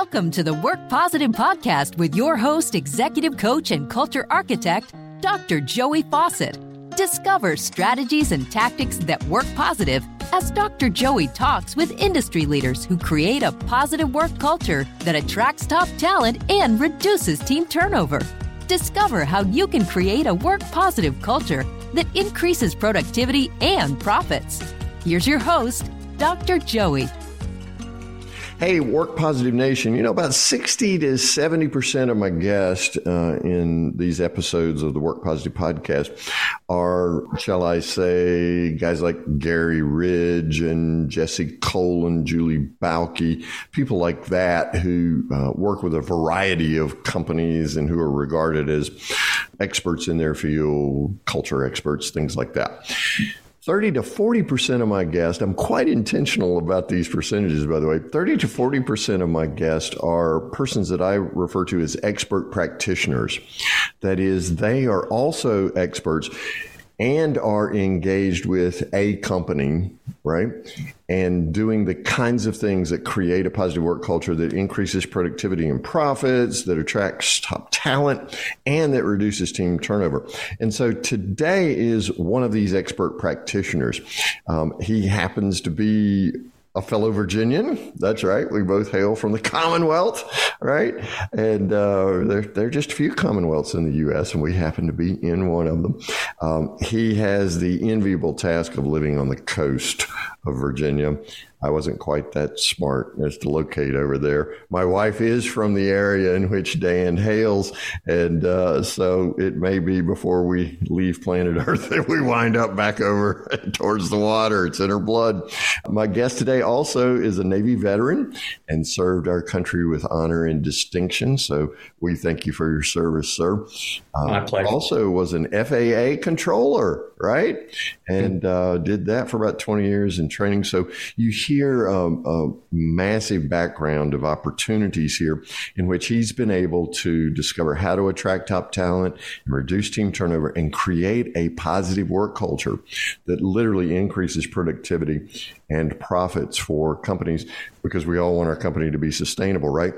Welcome to the Work Positive Podcast with your host, executive coach, and culture architect, Dr. Joey Faucette. Discover strategies and tactics that work positive as Dr. Joey talks with industry leaders who create a positive work culture that attracts top talent and reduces team turnover. Discover how you can create a work positive culture that increases productivity and profits. Here's your host, Dr. Joey. Hey, Work Positive Nation. You know, about 60 to 70% of my guests uh, in these episodes of the Work Positive podcast are, shall I say, guys like Gary Ridge and Jesse Cole and Julie Balke, people like that who uh, work with a variety of companies and who are regarded as experts in their field, culture experts, things like that. 30 to 40% of my guests, I'm quite intentional about these percentages, by the way. 30 to 40% of my guests are persons that I refer to as expert practitioners. That is, they are also experts and are engaged with a company, right? And doing the kinds of things that create a positive work culture that increases productivity and profits, that attracts top talent, and that reduces team turnover. And so today is one of these expert practitioners. Um, he happens to be a fellow Virginian. That's right. We both hail from the Commonwealth, right? And uh, there, there are just a few Commonwealths in the U.S., and we happen to be in one of them. Um, he has the enviable task of living on the coast of Virginia. I wasn't quite that smart as to locate over there. My wife is from the area in which Dan hails, and uh, so it may be before we leave planet Earth that we wind up back over towards the water. It's in her blood. My guest today also is a Navy veteran and served our country with honor and distinction. So we thank you for your service, sir. Uh, My pleasure. Also was an FAA controller, right? And uh, did that for about 20 years in training. So you hear um, a massive background of opportunities here in which he's been able to discover how to attract top talent and reduce team turnover and create a positive work culture that literally increases productivity and profits for companies because we all want our company to be sustainable, right?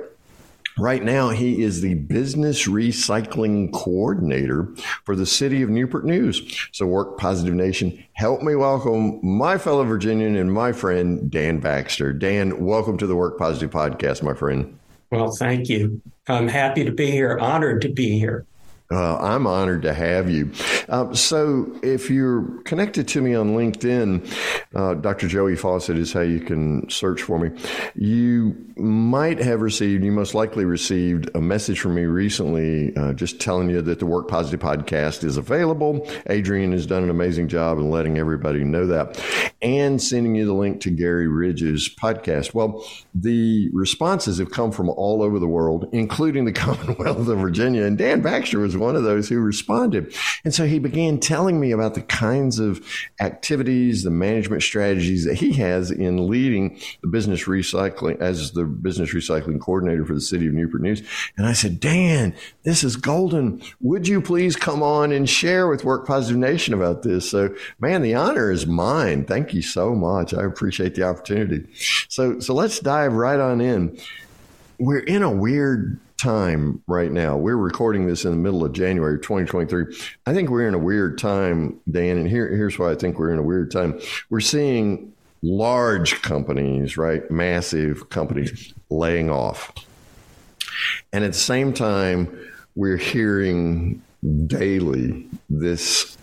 Right now, he is the business recycling coordinator for the city of Newport News. So, Work Positive Nation, help me welcome my fellow Virginian and my friend, Dan Baxter. Dan, welcome to the Work Positive podcast, my friend. Well, thank you. I'm happy to be here, honored to be here. Uh, I'm honored to have you. Uh, so, if you're connected to me on LinkedIn, uh, Dr. Joey Faucette is how you can search for me. You might have received, you most likely received a message from me recently uh, just telling you that the Work Positive podcast is available. Adrian has done an amazing job in letting everybody know that and sending you the link to Gary Ridge's podcast. Well, the responses have come from all over the world, including the Commonwealth of Virginia. And Dan Baxter was one of those who responded. And so he began telling me about the kinds of activities, the management strategies that he has in leading the business recycling as the business recycling coordinator for the city of Newport News. And I said, Dan, this is golden. Would you please come on and share with Work Positive Nation about this? So, man, the honor is mine. Thank you so much. I appreciate the opportunity. So, so let's dive right on in. We're in a weird time right now. We're recording this in the middle of January 2023. I think we're in a weird time, Dan, and here, here's why I think we're in a weird time. We're seeing large companies, right? Massive companies laying off. And at the same time, we're hearing daily this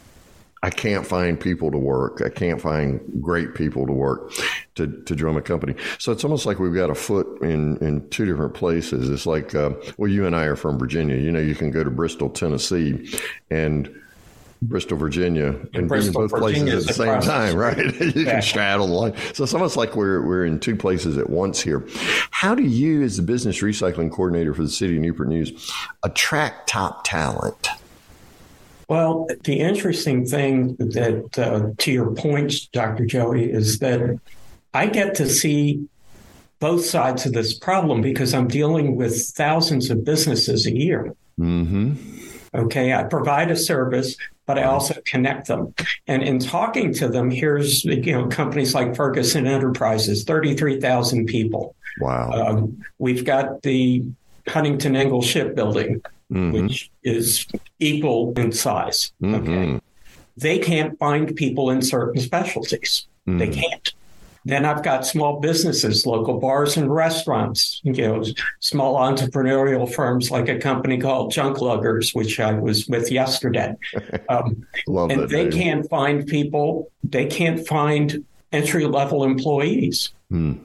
I can't find people to work. I can't find great people to work to, to join a company. So it's almost like we've got a foot in, in two different places. It's like, uh, well, you and I are from Virginia. You know, you can go to Bristol, Tennessee, and Bristol, Virginia, and, and be in both Virginia places at the same time, right? you can straddle the line. So it's almost like we're we're in two places at once here. How do you, as the business recycling coordinator for the city of Newport News, attract top talent? Well, the interesting thing that, uh, to your points, Dr. Joey, is that I get to see both sides of this problem because I'm dealing with thousands of businesses a year. Mm-hmm. Okay, I provide a service, but I also connect them. And in talking to them, here's you know companies like Ferguson Enterprises, thirty three thousand people. Wow. Um, we've got the Huntington Ingalls shipbuilding, mm-hmm. which is equal in size. Mm-hmm. Okay. They can't find people in certain specialties. Mm-hmm. They can't. Then I've got small businesses, local bars and restaurants, you know, small entrepreneurial firms like a company called Junk Luggers, which I was with yesterday. Um, and they name. can't find people, they can't find entry level employees. Mm.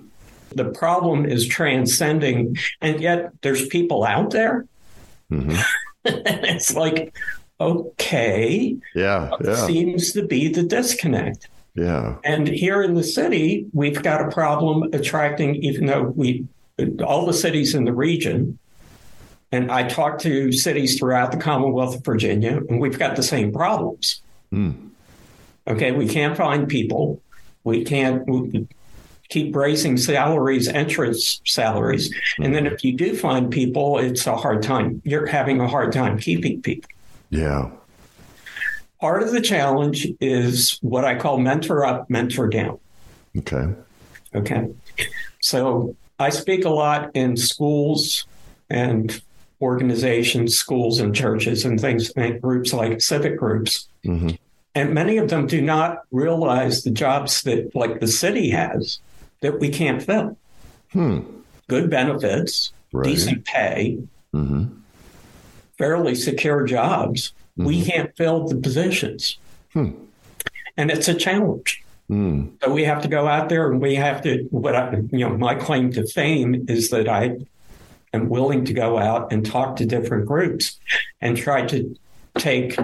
The problem is transcending, and yet there's people out there. Mm-hmm. it's like, okay, yeah, yeah, seems to be the disconnect. Yeah. And here in the city, we've got a problem attracting, even though we, all the cities in the region, and I talk to cities throughout the Commonwealth of Virginia, and we've got the same problems. Mm. Okay, we can't find people. We can't we keep raising salaries, entrance salaries. Mm. And then if you do find people, it's a hard time. You're having a hard time keeping people. Yeah. Part of the challenge is what I call mentor up, mentor down. Okay. Okay. So I speak a lot in schools and organizations, schools and churches and things, and groups like civic groups. Mm-hmm. And many of them do not realize the jobs that, like the city has, that we can't fill. Hmm. Good benefits, right. decent pay, mm-hmm. fairly secure jobs Mm-hmm. We can't fill the positions. Hmm. And it's a challenge. Mm. So we have to go out there and we have to, what I, you know, my claim to fame is that I am willing to go out and talk to different groups and try to take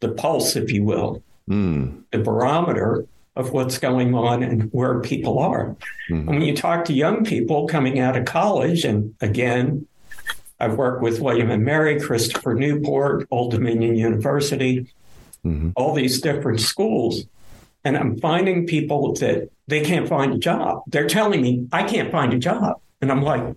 the pulse, if you will, mm. the barometer of what's going on and where people are. Mm-hmm. And when you talk to young people coming out of college, and again, I've worked with William and Mary, Christopher Newport, Old Dominion University, mm-hmm. all these different schools. And I'm finding people that they can't find a job. They're telling me, I can't find a job. And I'm like,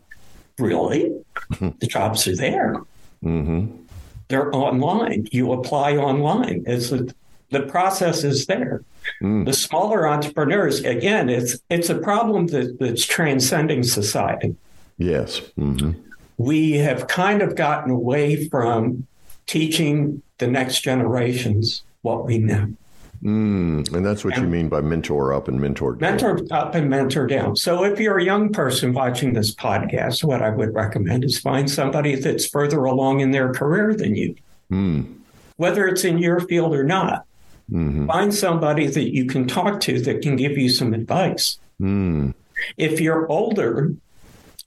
really? the jobs are there. Mm-hmm. They're online. You apply online. It's a, the process is there. Mm. The smaller entrepreneurs, again, it's it's a problem that, that's transcending society. Yes. Mm-hmm we have kind of gotten away from teaching the next generations what we know. Mm, and that's what and you mean by mentor up and mentor down. Mentor up and mentor down. So if you're a young person watching this podcast, what I would recommend is find somebody that's further along in their career than you, mm. whether it's in your field or not. Mm-hmm. Find somebody that you can talk to that can give you some advice. Mm. If you're older,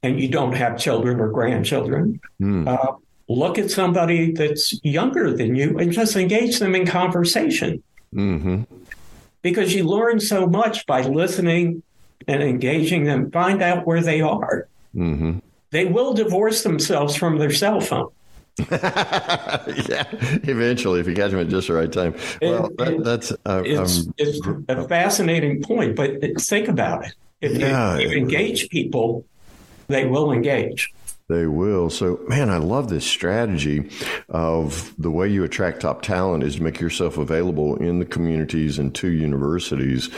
and you don't have children or grandchildren, mm. uh, look at somebody that's younger than you and just engage them in conversation. Mm-hmm. Because you learn so much by listening and engaging them, find out where they are. Mm-hmm. They will divorce themselves from their cell phone. yeah, eventually, if you catch them at just the right time. Well, it, that, that's uh, it's, um, it's, a fascinating point, but think about it. If yeah, you, you engage people they will engage. They will. So, man, I love this strategy of the way you attract top talent is to make yourself available in the communities and to universities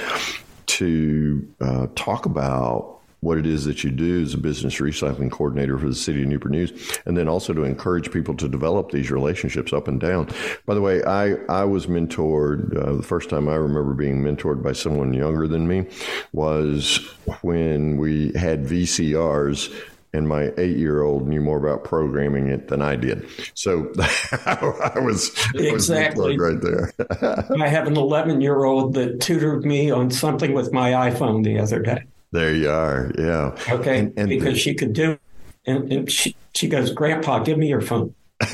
to uh, talk about what it is that you do as a business recycling coordinator for the city of Newport News, and then also to encourage people to develop these relationships up and down. By the way, I, I was mentored, uh, the first time I remember being mentored by someone younger than me was when we had VCRs and my eight year old knew more about programming it than I did. So I was exactly was right there. I have an 11 year old that tutored me on something with my iPhone the other day. There you are. Yeah. Okay. And, and because the, she could do, and, and she, she goes, Grandpa, give me your phone.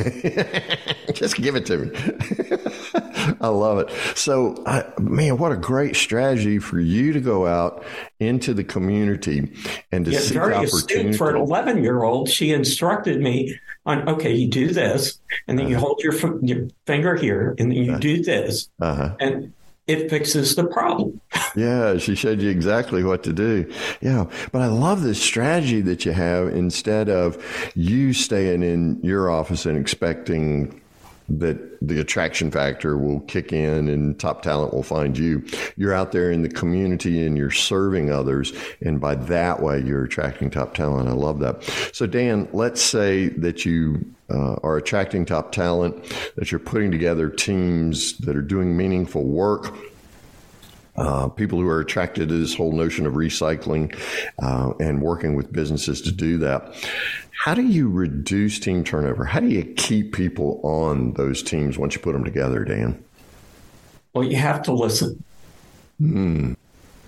Just give it to me. I love it. So, I, man, what a great strategy for you to go out into the community and to yeah, seek very opportunity. For an 11 year old, she instructed me on, okay, you do this, and then uh-huh. you hold your, your finger here, and then you uh-huh. do this. Uh-huh. And it fixes the problem. yeah, she showed you exactly what to do. Yeah, but I love this strategy that you have instead of you staying in your office and expecting that the attraction factor will kick in and top talent will find you. You're out there in the community and you're serving others. And by that way, you're attracting top talent. I love that. So, Dan, let's say that you uh, are attracting top talent, that you're putting together teams that are doing meaningful work. Uh, people who are attracted to this whole notion of recycling uh, and working with businesses to do that. How do you reduce team turnover? How do you keep people on those teams once you put them together, Dan? Well, you have to listen. Mm.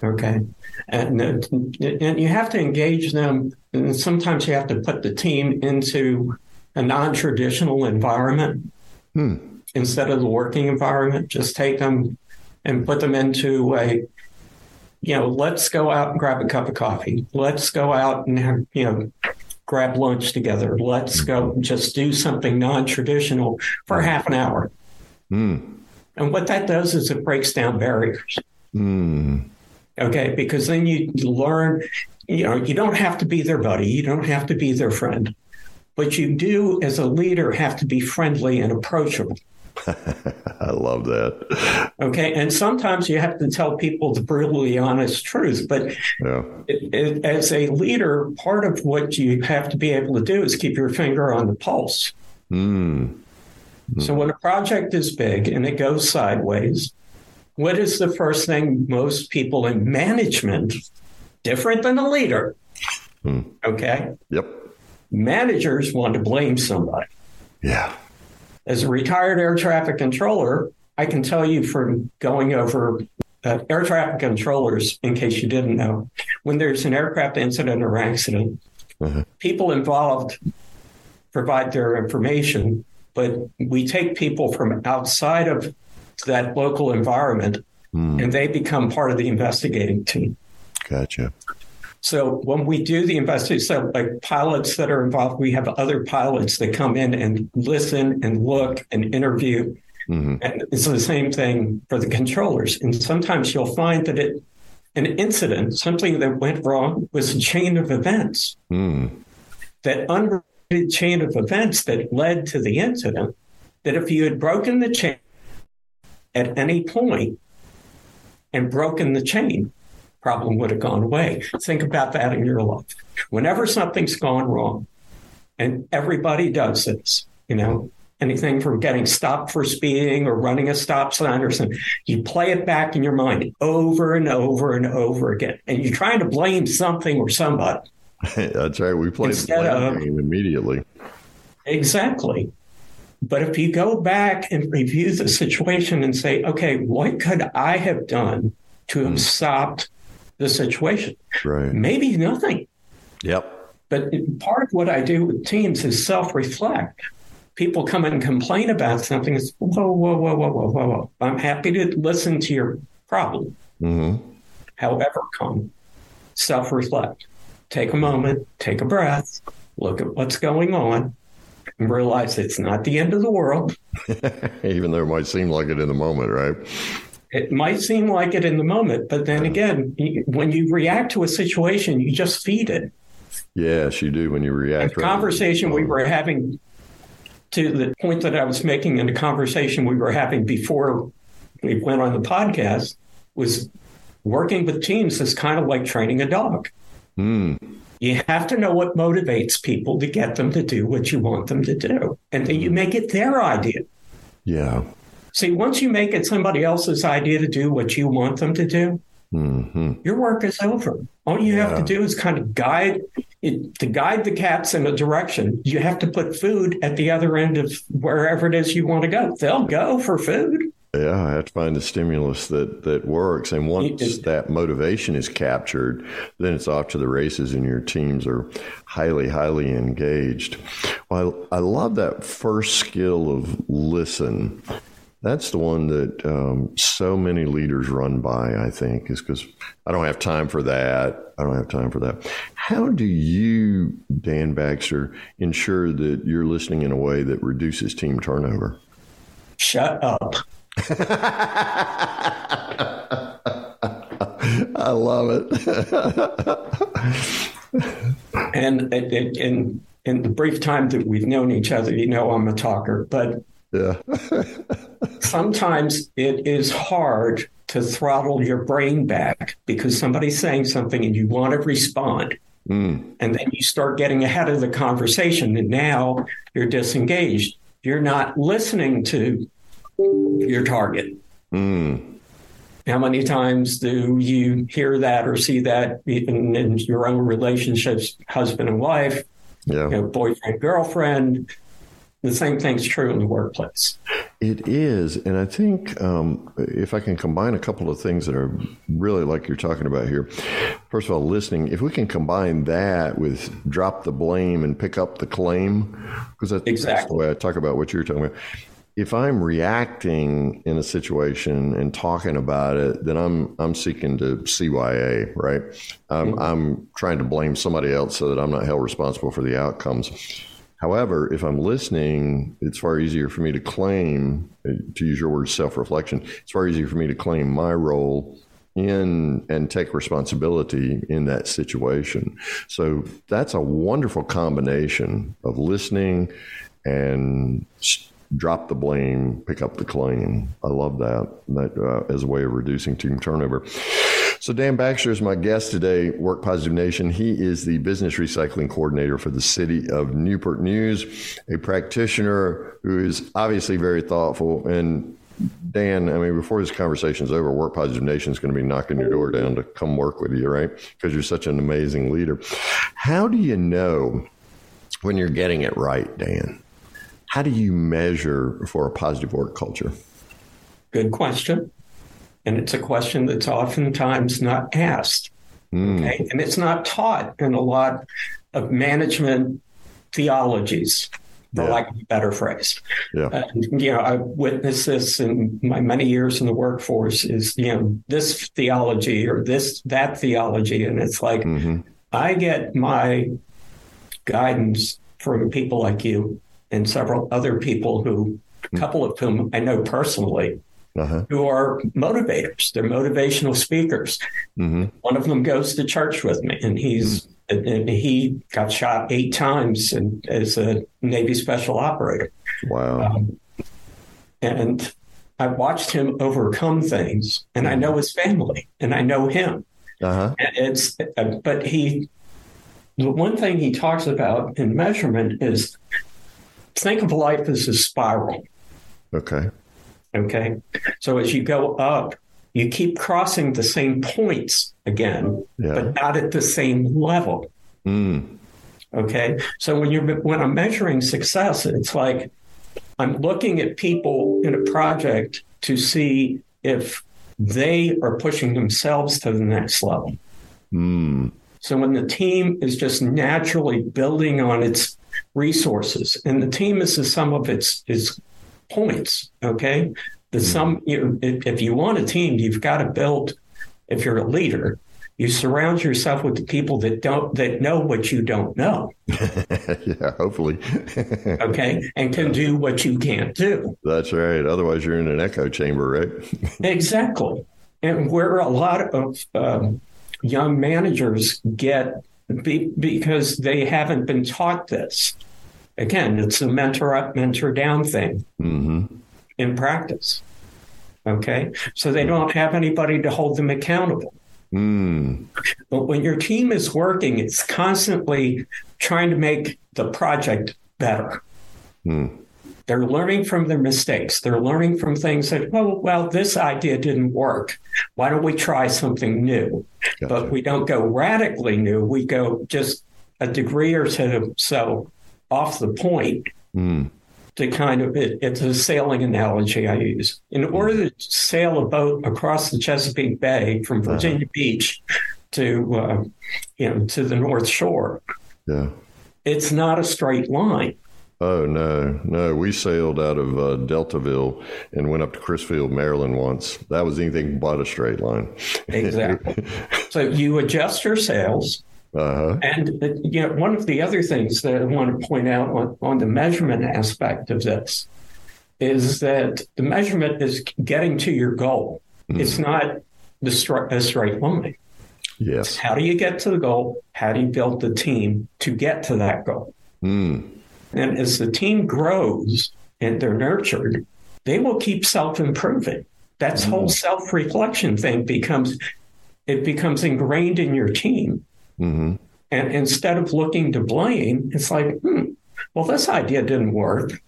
Okay. And, and you have to engage them. And sometimes you have to put the team into a non traditional environment hmm. instead of the working environment. Just take them and put them into a, you know, let's go out and grab a cup of coffee. Let's go out and have, you know, grab lunch together. Let's go just do something non traditional for half an hour. Mm. And what that does is it breaks down barriers. Mm. Okay. Because then you learn, you know, you don't have to be their buddy, you don't have to be their friend, but you do, as a leader, have to be friendly and approachable. I love that. Okay. And sometimes you have to tell people the brutally honest truth. But yeah. it, it, as a leader, part of what you have to be able to do is keep your finger on the pulse. Mm. Mm. So when a project is big and it goes sideways, what is the first thing most people in management, different than a leader? Mm. Okay. Yep. Managers want to blame somebody. Yeah. As a retired air traffic controller, I can tell you from going over uh, air traffic controllers, in case you didn't know, when there's an aircraft incident or accident, uh-huh. people involved provide their information, but we take people from outside of that local environment mm. and they become part of the investigating team. Gotcha. So when we do the investigation, so like pilots that are involved, we have other pilots that come in and listen and look and interview. Mm-hmm. And it's the same thing for the controllers. And sometimes you'll find that it, an incident, something that went wrong, was a chain of events. Mm. That unrelated chain of events that led to the incident. That if you had broken the chain at any point and broken the chain, problem would have gone away. Think about that in your life. Whenever something's gone wrong, and everybody does this, you know, anything from getting stopped for speeding or running a stop sign or something, you play it back in your mind over and over and over again. And you're trying to blame something or somebody. That's right. We play Instead the of- game immediately. Exactly. But if you go back and review the situation and say, okay, what could I have done to have hmm. stopped the situation? Right. Maybe nothing. Yep. But part of what I do with teams is self reflect. People come and complain about something. It's whoa, whoa, whoa, whoa, whoa, whoa, whoa. I'm happy to listen to your problem, Mm-hmm. however come. Self reflect. Take a moment, take a breath, look at what's going on, and realize it's not the end of the world. Even though it might seem like it in the moment, right? It might seem like it in the moment, but then again, when you react to a situation, you just feed it. Yes, you do when you react. The right. conversation we were having to the point that I was making in the conversation we were having before we went on the podcast was working with teams is kind of like training a dog. Mm. You have to know what motivates people to get them to do what you want them to do. And then you make it their idea. Yeah. See, once you make it somebody else's idea to do what you want them to do, hmm your work is over. All you have to do is kind of guide it, to guide the cats in a direction. You have to put food at the other end of wherever it is you want to go. They'll go for food. Yeah, I have to find the stimulus that that works, and once that motivation is captured, then it's off to the races, and your teams are highly, highly engaged. Well, I, I love that first skill of listen. That's the one that um, so many leaders run by. I think is because I don't have time for that. I don't have time for that. How do you, Dan Baxter, ensure that you're listening in a way that reduces team turnover? Shut up. I love it. And in, in, in the brief time that we've known each other, you know I'm a talker. But Yeah. Sometimes it is hard to throttle your brain back because somebody's saying something and you want to respond. Mm. And then you start getting ahead of the conversation, and now you're disengaged. You're not listening to your target. Mm. How many times do you hear that or see that in, in your own relationships, husband and wife, yeah. you know, boyfriend, girlfriend? The same thing's true in the workplace. It is. And I think um, if I can combine a couple of things that are really like you're talking about here. First of all, listening, if we can combine that with drop the blame and pick up the claim, because that's, exactly. that's the way I talk about what you're talking about if I'm reacting in a situation and talking about it, then I'm I'm seeking to CYA, right? Um, mm-hmm. I'm trying to blame somebody else so that I'm not held responsible for the outcomes. However, if I'm listening, it's far easier for me to claim, to use your word, self reflection. It's far easier for me to claim my role in and take responsibility in that situation. So that's a wonderful combination of listening and drop the blame, pick up the claim. I love that that uh, as a way of reducing team turnover. So Dan Baxter is my guest today, Work Positive Nation. He is the business recycling coordinator for the city of Newport News, a practitioner who is obviously very thoughtful and Dan, I mean, before this conversation is over, Work Positive Nation is going to be knocking your door down to come work with you, right? Because you're such an amazing leader. How do you know when you're getting it right, Dan? How do you measure for a positive work culture? Good question. And it's a question that's oftentimes not asked. Mm. Okay. And it's not taught in a lot of management theologies, for yeah. lack of a better phrase. Yeah. And, you know, I witnessed this in my many years in the workforce is, you know, this theology or this, that theology. And it's like, mm-hmm. I get my guidance from people like you and several other people who, a couple of whom I know personally, uh-huh. who are motivators. They're motivational speakers. Mm-hmm. One of them goes to church with me, and he's mm-hmm. and he got shot eight times and, as a Navy special operator. Wow. Um, and I watched him overcome things, and I know his family, and I know him. Uh-huh. And it's, uh, but he, the one thing he talks about in measurement is think of life as a spiral. Okay. Okay. So as you go up, you keep crossing the same points again, yeah. but not at the same level. Mm. Okay. So when you're when I'm measuring success, it's like I'm looking at people in a project to see if they are pushing themselves to the next level. Mm. So when the team is just naturally building on its resources, and the team is the sum of its its points. Okay, the mm-hmm. sum. You if you want a team, you've got to build. If you're a leader, you surround yourself with the people that don't that know what you don't know. yeah, hopefully. okay, and can do what you can't do. That's right. Otherwise, you're in an echo chamber, right? exactly. And where a lot of um, young managers get be, because they haven't been taught this. Again, it's a mentor up, mentor down thing mm-hmm. in practice. Okay. So they don't have anybody to hold them accountable. Mm. But when your team is working, it's constantly trying to make the project better. Mm. They're learning from their mistakes. They're learning from things that, oh, well, this idea didn't work. Why don't we try something new? Gotcha. But we don't go radically new. We go just a degree or two. so off the point mm. to kind of, it, it's a sailing analogy I use. In hmm. order to sail a boat across the Chesapeake Bay from uh-huh. Virginia uh-huh. Beach to, uh, you know, to the North Shore, yeah. it's not a straight line. Oh no, no! We sailed out of uh, Deltaville and went up to Crisfield, Maryland once. That was anything but a straight line. exactly. So you adjust your sails, uh-huh. and uh, you know one of the other things that I want to point out on, on the measurement aspect of this is that the measurement is getting to your goal. Mm. It's not the stri- a straight line. Yes. How do you get to the goal? How do you build the team to get to that goal? Mm. And as the team grows, and they're nurtured, they will keep self improving. That mm-hmm. whole self reflection thing becomes it becomes ingrained in your team. Mm-hmm. And instead of looking to blame, it's like, hmm, well, this idea didn't work.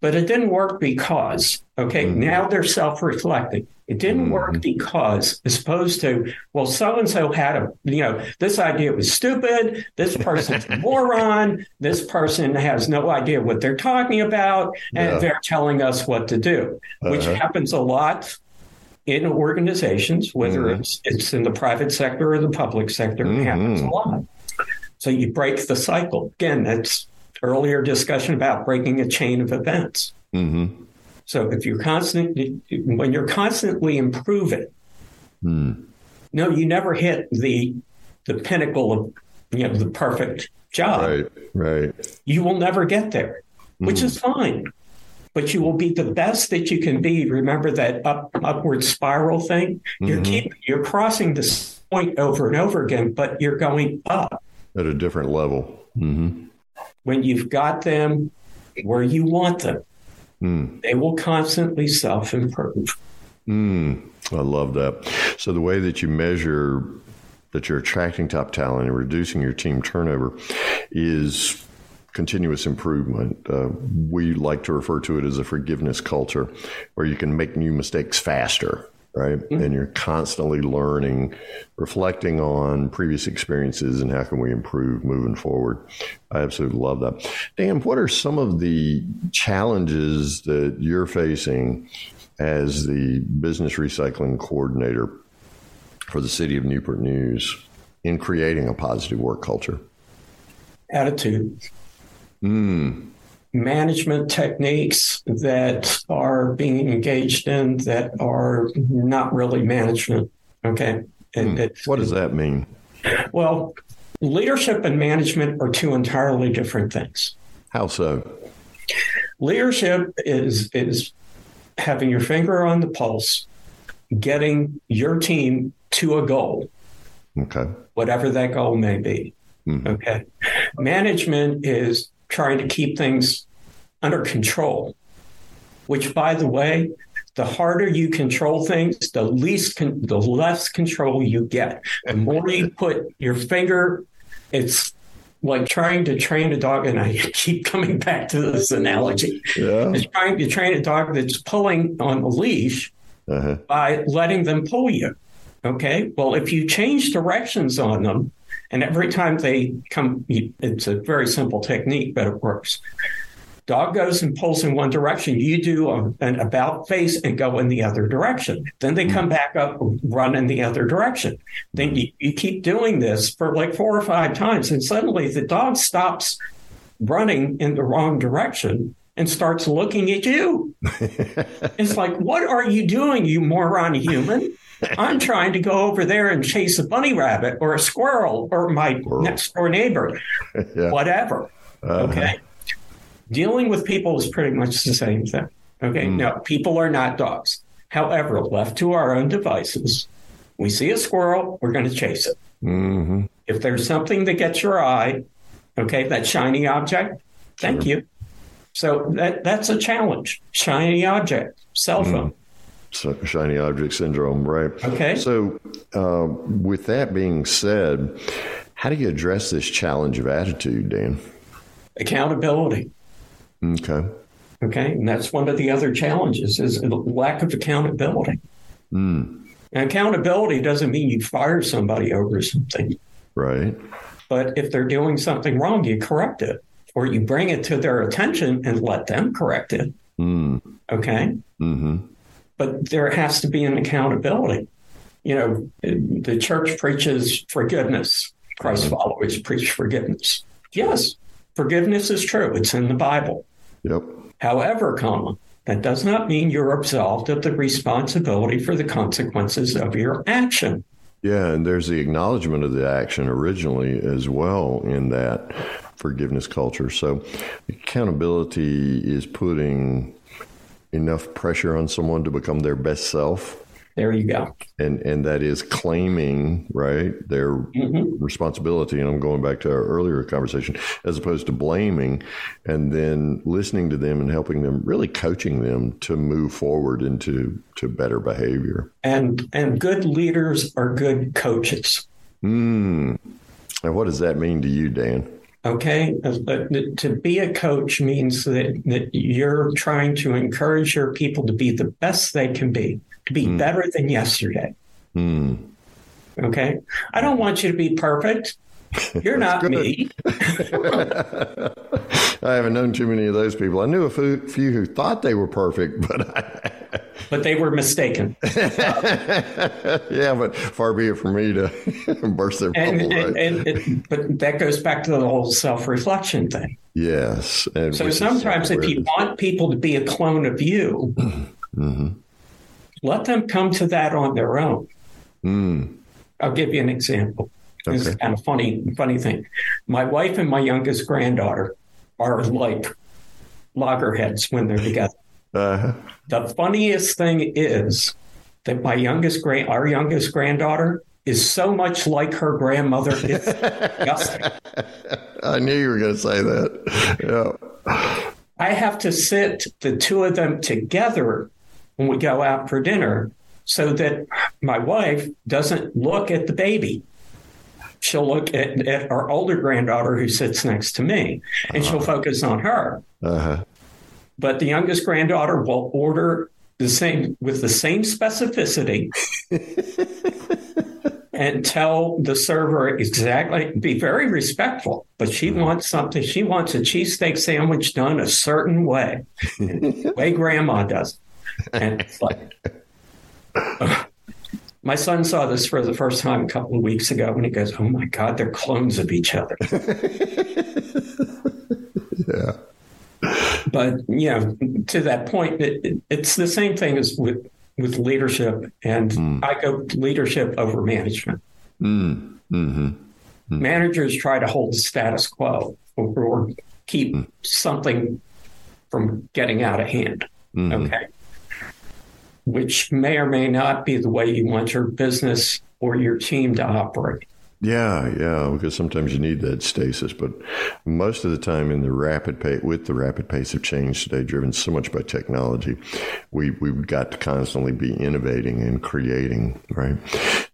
But it didn't work because, okay, mm-hmm. now they're self reflecting. It didn't mm-hmm. work because, as opposed to, well, so and so had a, you know, this idea was stupid. This person's a moron. This person has no idea what they're talking about, and yeah. they're telling us what to do, uh-huh. which happens a lot in organizations, whether mm-hmm. it's, it's in the private sector or the public sector. It happens a mm-hmm. lot. So you break the cycle. Again, that's earlier discussion about breaking a chain of events. Mm-hmm. So if you're constantly, when you're constantly improving, mm. no, you never hit the the pinnacle of you know the perfect job. Right, right. You will never get there, which mm. is fine. But you will be the best that you can be. Remember that up, upward spiral thing. Mm-hmm. You're keep, you're crossing this point over and over again, but you're going up at a different level. Mm-hmm when you've got them where you want them, mm. they will constantly self improve. Mm, I love that. So, the way that you measure that you're attracting top talent and reducing your team turnover is continuous improvement. Uh, we like to refer to it as a forgiveness culture where you can make new mistakes faster right? Mm-hmm. And you're constantly learning, reflecting on previous experiences and how can we improve moving forward. I absolutely love that. Dan, what are some of the challenges that you're facing as the business recycling coordinator for the city of Newport News in creating a positive work culture? Attitude. Mm management techniques that are being engaged in that are not really management. Okay. Hmm. It, what does that mean? Well, leadership and management are two entirely different things. How so? Leadership is is having your finger on the pulse, getting your team to a goal. Okay. Whatever that goal may be. Mm-hmm. Okay. Management is trying to keep things under control, which, by the way, the harder you control things, the least con- the less control you get. The more you put your finger, it's like trying to train a dog, and I keep coming back to this analogy. Yeah. It's trying to train a dog that's pulling on a leash uh-huh. by letting them pull you. Okay. Well, if you change directions on them, and every time they come, it's a very simple technique, but it works. Dog goes and pulls in one direction. You do a, an about face and go in the other direction. Then they come back up, run in the other direction. Then you, you keep doing this for like four or five times. And suddenly the dog stops running in the wrong direction and starts looking at you. it's like, what are you doing, you moron human? I'm trying to go over there and chase a bunny rabbit or a squirrel or my squirrel. next door neighbor, yeah. whatever. Uh-huh. Okay. Dealing with people is pretty much the same thing. Okay. Mm. Now, people are not dogs. However, left to our own devices, we see a squirrel, we're going to chase it. Mm-hmm. If there's something that gets your eye, okay, that shiny object, thank sure. you. So that that's a challenge. Shiny object, cell mm. phone. Mm shiny object syndrome, right? Okay. So, uh, with that being said, how do you address this challenge of attitude, Dan? Accountability. Okay. Okay, and that's one of the other challenges is lack of accountability. Mm. And accountability doesn't mean you fire somebody over something. Right. But if they're doing something wrong, you correct it or you bring it to their attention and let them correct it. Mm. Okay. Mm-hmm but there has to be an accountability. You know, the church preaches forgiveness. Christ mm-hmm. followers preach forgiveness. Yes, forgiveness is true. It's in the Bible. Yep. However, comma, that does not mean you're absolved of the responsibility for the consequences of your action. Yeah, and there's the acknowledgement of the action originally as well in that forgiveness culture. So accountability is putting enough pressure on someone to become their best self? There you go. And and that is claiming right their mm-hmm. responsibility. And I'm going back to our earlier conversation, as opposed to blaming, and then listening to them and helping them, really coaching them to move forward into to better behavior. And and good leaders are good coaches. Hmm. And what does that mean to you, Dan? Okay. Uh, to be a coach means that, that you're trying to encourage your people to be the best they can be, to be mm. better than yesterday. Mm. Okay. I don't want you to be perfect. You're not me. I haven't known too many of those people. I knew a few who thought they were perfect, but I... but they were mistaken. yeah, but far be it from me to burst their bubble. And, and, and it, but that goes back to the whole self-reflection thing. Yes. so sometimes, if you want people to be a clone of you, mm-hmm. let them come to that on their own. Mm. I'll give you an example. Okay. This is kind of funny, funny thing. My wife and my youngest granddaughter are like loggerheads when they're together. Uh-huh. The funniest thing is that my youngest grand, our youngest granddaughter, is so much like her grandmother. It's disgusting. I knew you were going to say that. Yeah. I have to sit the two of them together when we go out for dinner so that my wife doesn't look at the baby she'll look at, at our older granddaughter who sits next to me and uh-huh. she'll focus on her. Uh-huh. But the youngest granddaughter will order the same with the same specificity and tell the server exactly be very respectful but she mm-hmm. wants something she wants a cheesesteak sandwich done a certain way the way grandma does and it's like my son saw this for the first time a couple of weeks ago and he goes, Oh my God, they're clones of each other. yeah. But, know, to that point, it, it, it's the same thing as with, with leadership. And mm. I go leadership over management. Mm. Mm-hmm. Mm. Managers try to hold the status quo or, or keep mm. something from getting out of hand. Mm-hmm. Okay which may or may not be the way you want your business or your team to operate. Yeah, yeah, because sometimes you need that stasis, but most of the time in the rapid pace, with the rapid pace of change today, driven so much by technology, we we've got to constantly be innovating and creating. Right.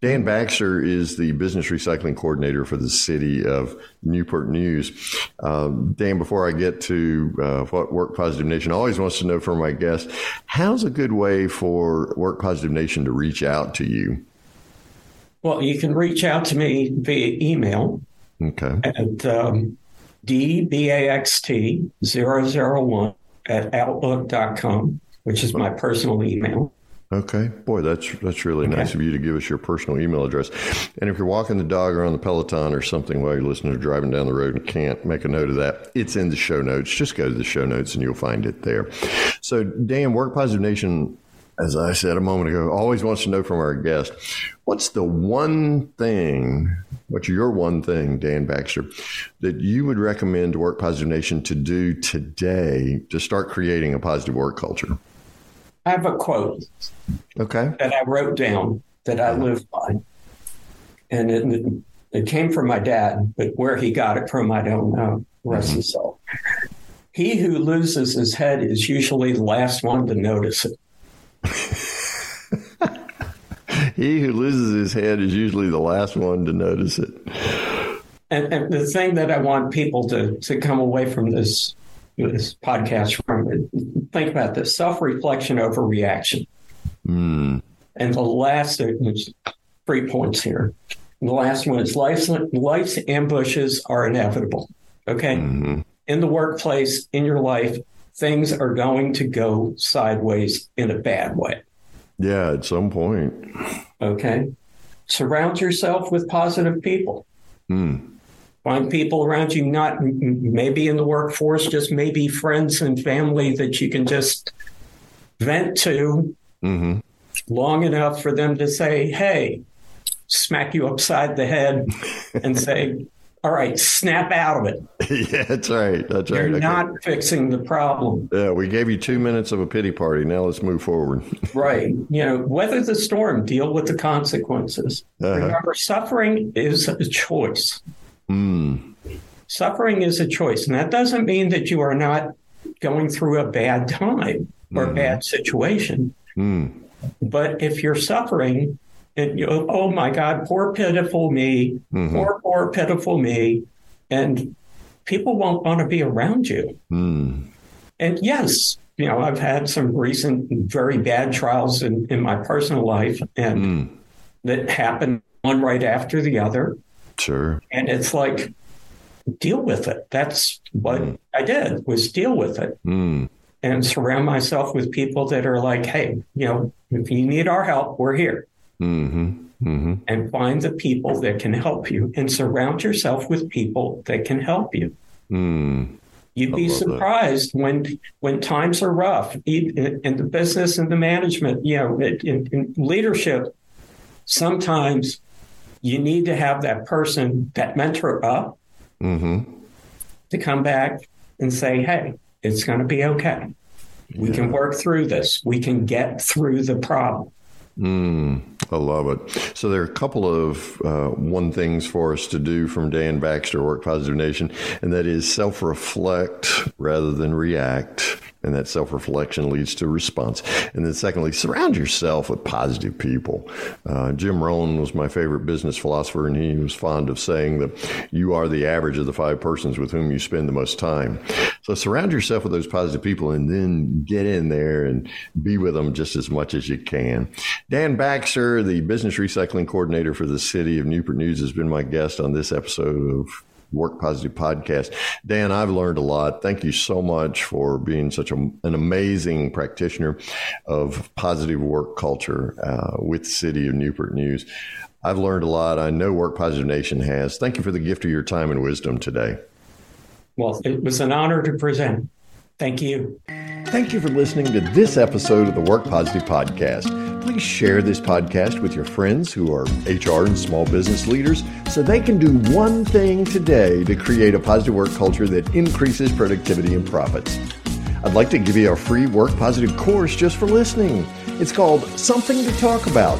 Dan Baxter is the business recycling coordinator for the city of Newport News. Um, Dan, before I get to uh, what Work Positive Nation always wants to know from my guests, how's a good way for Work Positive Nation to reach out to you? Well, you can reach out to me via email okay. at um, dbaxt001 at outlook.com, which is my personal email. Okay, boy, that's that's really okay. nice of you to give us your personal email address. And if you're walking the dog or on the Peloton or something while you're listening to driving down the road and can't make a note of that, it's in the show notes. Just go to the show notes and you'll find it there. So, Dan, Work Positive Nation as I said a moment ago, always wants to know from our guest, what's the one thing, what's your one thing, Dan Baxter, that you would recommend to Work Positive Nation to do today to start creating a positive work culture? I have a quote. Okay. That I wrote down that I live by. And it, it came from my dad, but where he got it from, I don't know. Rest mm-hmm. his soul. He who loses his head is usually the last one to notice it. he who loses his head is usually the last one to notice it. And, and, the thing that I want people to, to come away from this this podcast from think about this self reflection over reaction. Mm. And the last three points here. The last one is life's, life's ambushes are inevitable. Okay. Mm-hmm. In the workplace, in your life, things are going to go sideways in a bad way. Yeah, at some point. Okay. Surround yourself with positive people. Mm. Find people around you, not maybe in the workforce, just maybe friends and family that you can just vent to mm-hmm. long enough for them to say, hey, smack you upside the head and say, all right, snap out of it. yeah, that's right. That's You're right. You're not fixing the problem. Yeah, we gave you two minutes of a pity party. Now let's move forward. right. You know, weather the storm, deal with the consequences. Uh-huh. Remember, suffering is a choice. Mm. Suffering is a choice. And that doesn't mean that you are not going through a bad time or mm. a bad situation. Mm. But if you're suffering, and you oh my God, poor pitiful me, mm-hmm. poor poor pitiful me, and people won't want to be around you. Mm. And yes, you know I've had some recent very bad trials in, in my personal life, and mm. that happened one right after the other. Sure. And it's like deal with it. That's what mm. I did was deal with it. Mm. And surround myself with people that are like, hey, you know, if you need our help, we're here. Mm-hmm. Mm-hmm. And find the people that can help you and surround yourself with people that can help you. Mm. You'd be surprised that. when when times are rough in, in, the business and the management, you know, in, in leadership. Sometimes you need to have that person, that mentor up, mm-hmm. to come back and say, "Hey, it's going to be okay. We yeah. can work through this. We can get through the problem." Mm, I love it. So there are a couple of uh, one things for us to do from Dan Baxter, Work Positive Nation, and that is self reflect rather than react and that self reflection leads to response. And then, secondly, surround yourself with positive people. Uh, Jim Rohn was my favorite business philosopher, and he was fond of saying that you are the average of the five persons with whom you spend the most time. So, surround yourself with those positive people and then get in there and be with them just as much as you can. Dan Baxter, the business recycling coordinator for the city of Newport News, has been my guest on this episode of Work Positive podcast. Dan, I've learned a lot. Thank you so much for being such a, an amazing practitioner of positive work culture uh, with the City of Newport News. I've learned a lot. I know Work Positive Nation has. Thank you for the gift of your time and wisdom today. Well, it was an honor to present. Thank you. Thank you for listening to this episode of the Work Positive Podcast. Please share this podcast with your friends who are HR and small business leaders so they can do one thing today to create a positive work culture that increases productivity and profits. I'd like to give you a free Work Positive course just for listening. It's called Something to Talk About,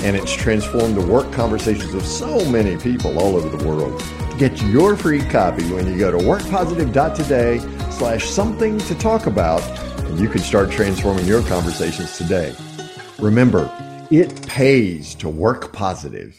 and it's transformed the work conversations of so many people all over the world. Get your free copy when you go to workpositive.today slash something to talk about, and you can start transforming your conversations today. Remember, it pays to work positive.